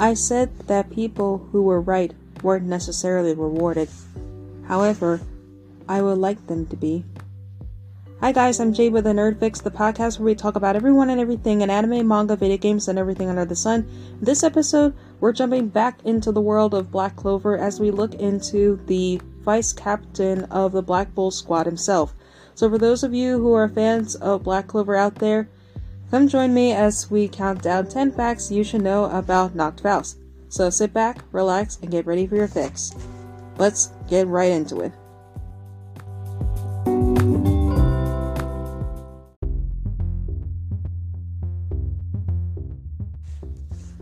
I said that people who were right weren't necessarily rewarded. However, I would like them to be. Hi guys, I'm Jade with the Nerd Fix, the podcast where we talk about everyone and everything in anime, manga, video games, and everything under the sun. This episode, we're jumping back into the world of Black Clover as we look into the vice captain of the Black Bull Squad himself. So, for those of you who are fans of Black Clover out there, come join me as we count down 10 facts you should know about Nacht Faust. So, sit back, relax, and get ready for your fix. Let's get right into it.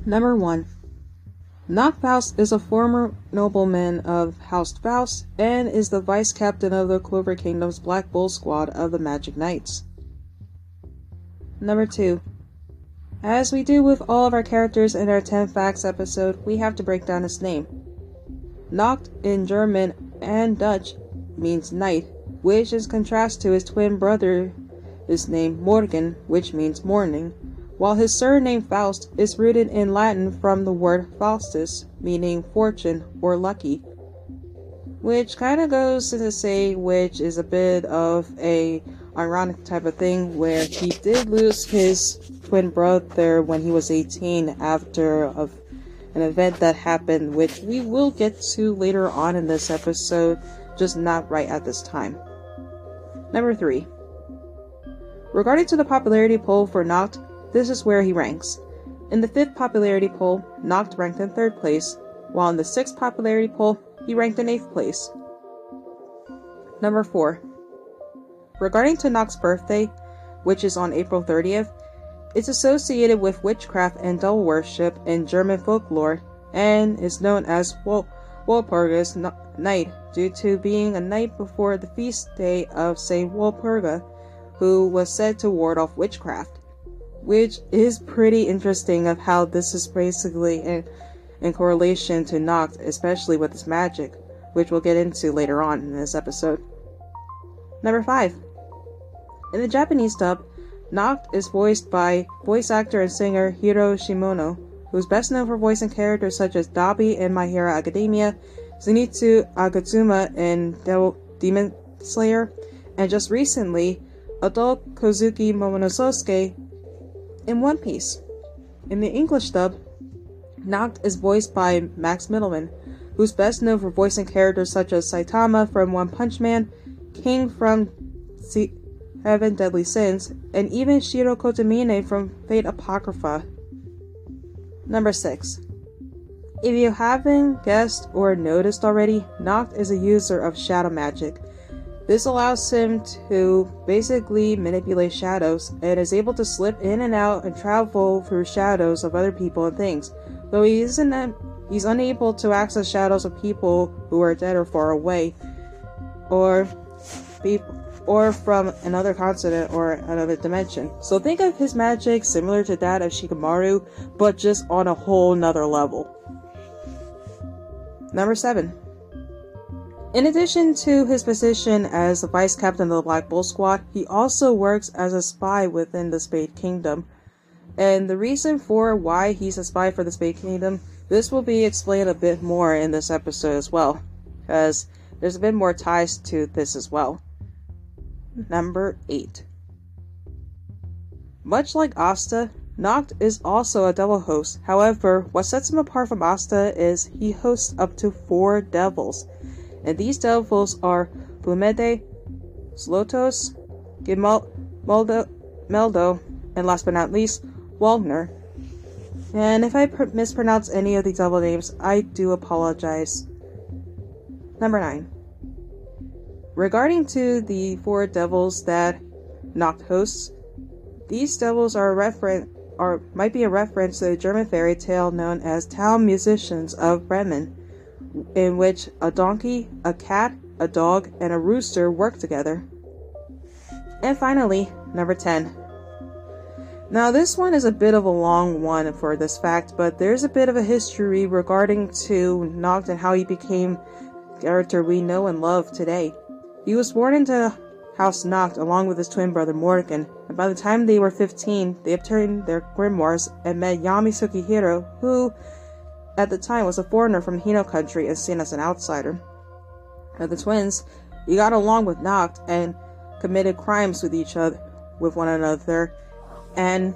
Number 1. Nacht Faust is a former nobleman of House Faust and is the vice captain of the Clover Kingdom's Black Bull Squad of the Magic Knights. Number 2. As we do with all of our characters in our 10 Facts episode, we have to break down his name. Nacht in German and Dutch means night, which is contrast to his twin brother, his name Morgen, which means morning while his surname Faust is rooted in Latin from the word Faustus, meaning fortune or lucky. Which kind of goes to say, which is a bit of a ironic type of thing, where he did lose his twin brother when he was 18 after of an event that happened, which we will get to later on in this episode, just not right at this time. Number 3. Regarding to the popularity poll for Nacht, this is where he ranks. In the fifth popularity poll, Nacht ranked in third place, while in the sixth popularity poll, he ranked in eighth place. Number 4. Regarding to Nacht's birthday, which is on April 30th, it's associated with witchcraft and devil worship in German folklore and is known as Wal- Walpurgis night due to being a night before the feast day of Saint Walpurga, who was said to ward off witchcraft which is pretty interesting of how this is basically in, in correlation to Nacht, especially with his magic, which we'll get into later on in this episode. Number 5. In the Japanese dub, Nacht is voiced by voice actor and singer Hiro Shimono, who's best known for voicing characters such as Dabi in My Hero Academia, Zenitsu Agatsuma in Devil Demon Slayer, and just recently, adult Kozuki Momonosuke in One Piece. In the English dub, Nacht is voiced by Max Mittelman, who's best known for voicing characters such as Saitama from One Punch Man, King from Seven Deadly Sins, and even Shiro Kotomine from Fate Apocrypha. Number 6. If you haven't guessed or noticed already, Nacht is a user of shadow magic, this allows him to basically manipulate shadows and is able to slip in and out and travel through shadows of other people and things. Though he isn't he's unable to access shadows of people who are dead or far away or people or from another continent or another dimension. So think of his magic similar to that of Shikamaru, but just on a whole nother level. Number 7. In addition to his position as the vice captain of the Black Bull Squad, he also works as a spy within the Spade Kingdom. And the reason for why he's a spy for the Spade Kingdom, this will be explained a bit more in this episode as well, because there's a bit more ties to this as well. Number 8. Much like Asta, Nacht is also a devil host. However, what sets him apart from Asta is he hosts up to four devils and these devils are Blumede, Slotos, Gimoldo, Meldo, and last but not least, Waldner. And if I pr- mispronounce any of these devil names, I do apologize. Number 9. Regarding to the four devils that Nacht hosts, these devils are a reference or might be a reference to the German fairy tale known as Town Musicians of Bremen in which a donkey, a cat, a dog, and a rooster work together. And finally, number 10. Now, this one is a bit of a long one for this fact, but there's a bit of a history regarding to Nacht and how he became character we know and love today. He was born into House Nacht along with his twin brother Morgen, and by the time they were 15, they obtained their grimoires and met Yami Sukehiro, who at the time was a foreigner from Hino country and seen as an outsider. Now, the twins, he got along with Nacht and committed crimes with each other, with one another, and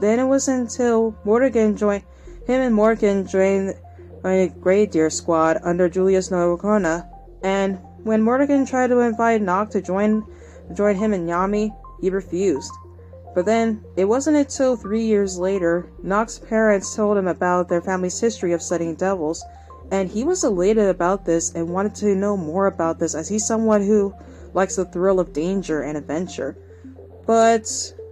then it was until Morgen joined him and Morgen joined a Grey Deer squad under Julius Novachrono, and when Morgen tried to invite Nacht to join join him and Yami, he refused. But then, it wasn't until three years later, Nacht's parents told him about their family's history of studying devils, and he was elated about this and wanted to know more about this as he's someone who likes the thrill of danger and adventure. But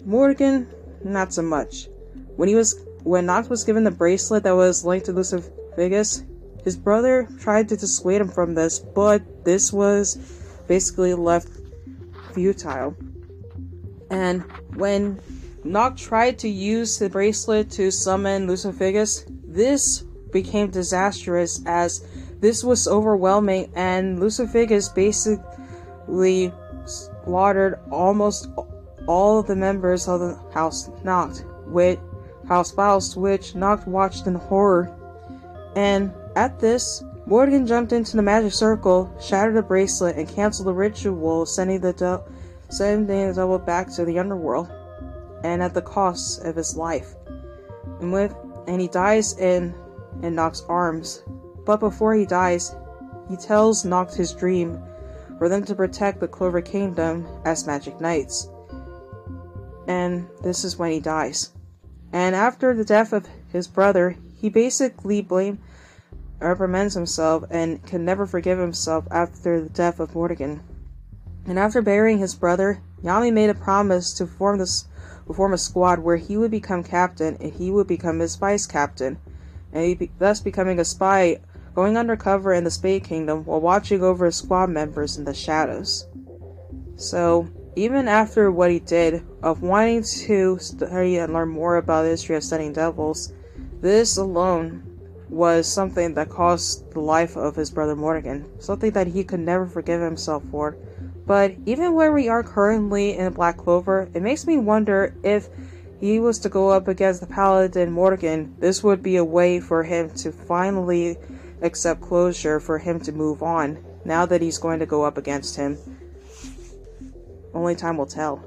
Morgen, not so much. When he was when Nacht was given the bracelet that was linked to Lucifugus, his brother tried to dissuade him from this, but this was basically left futile. And when Nacht tried to use the bracelet to summon Lucifugus, this became disastrous as this was overwhelming and Lucifugus basically slaughtered almost all of the members of the House Nacht, with House Faust, which Nacht watched in horror. And at this, Morgen jumped into the magic circle, shattered the bracelet, and canceled the ritual, sending the sending the devil back to the underworld, and at the cost of his life. And with and he dies in in Nacht's arms. But before he dies, he tells Nacht his dream for them to protect the Clover Kingdom as Magic Knights. And this is when he dies. And after the death of his brother, he basically blames reprimands himself and can never forgive himself after the death of Morgen. And after burying his brother, Yami made a promise to form this form a squad where he would become captain and he would become his vice captain, and be, thus becoming a spy, going undercover in the Spade Kingdom while watching over his squad members in the shadows. So, even after what he did of wanting to study and learn more about the history of studying devils, this alone was something that cost the life of his brother Morgen, something that he could never forgive himself for. But even where we are currently in Black Clover, it makes me wonder if he was to go up against the Paladin Morgen, this would be a way for him to finally accept closure for him to move on, now that he's going to go up against him. Only time will tell.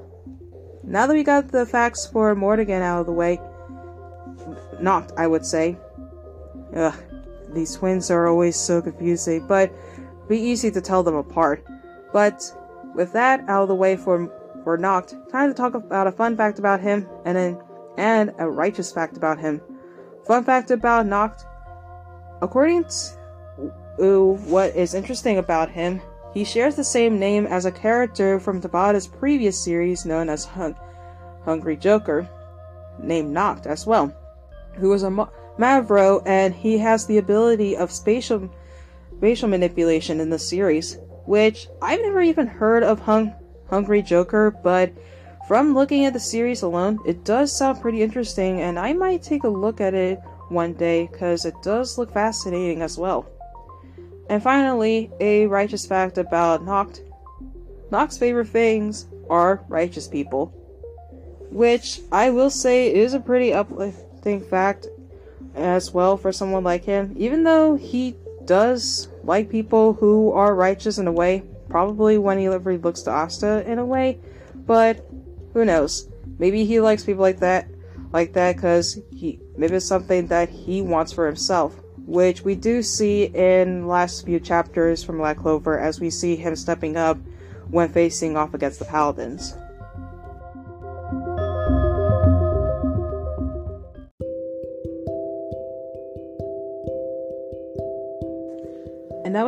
Now that we got the facts for Morgen out of the way, not, I would say. Ugh, these twins are always so confusing, but be easy to tell them apart. But with that out of the way for for Nacht, time to talk about a fun fact about him and an and a righteous fact about him. Fun fact about Nacht. According to uh, what is interesting about him, he shares the same name as a character from Tabata's previous series known as Hun- Hungry Joker, named Nacht as well, who was a Ma- Mavro and he has the ability of spatial spatial manipulation in the series which I've never even heard of Hung- Hungry Joker, but from looking at the series alone, it does sound pretty interesting, and I might take a look at it one day because it does look fascinating as well. And finally, a righteous fact about Nacht. Nacht's favorite things are righteous people, which I will say is a pretty uplifting fact as well for someone like him, even though he does like people who are righteous in a way, probably when he looks to Asta in a way, but who knows? Maybe he likes people like that, like that, because he maybe it's something that he wants for himself, which we do see in last few chapters from Black Clover as we see him stepping up when facing off against the Paladins.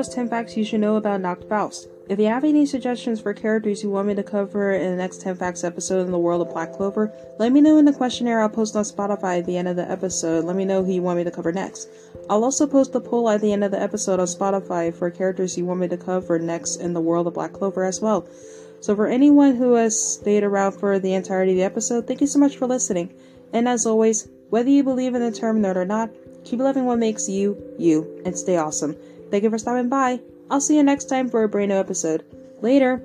Was 10 facts you should know about Nacht Faust. If you have any suggestions for characters you want me to cover in the next 10 facts episode in the world of Black Clover, let me know in the questionnaire I'll post on Spotify at the end of the episode. Let me know who you want me to cover next. I'll also post a poll at the end of the episode on Spotify for characters you want me to cover next in the world of Black Clover as well. So for anyone who has stayed around for the entirety of the episode, thank you so much for listening. And as always, whether you believe in the term nerd or not, keep loving what makes you, you, and stay awesome. Thank you for stopping by. I'll see you next time for a brand new episode. Later.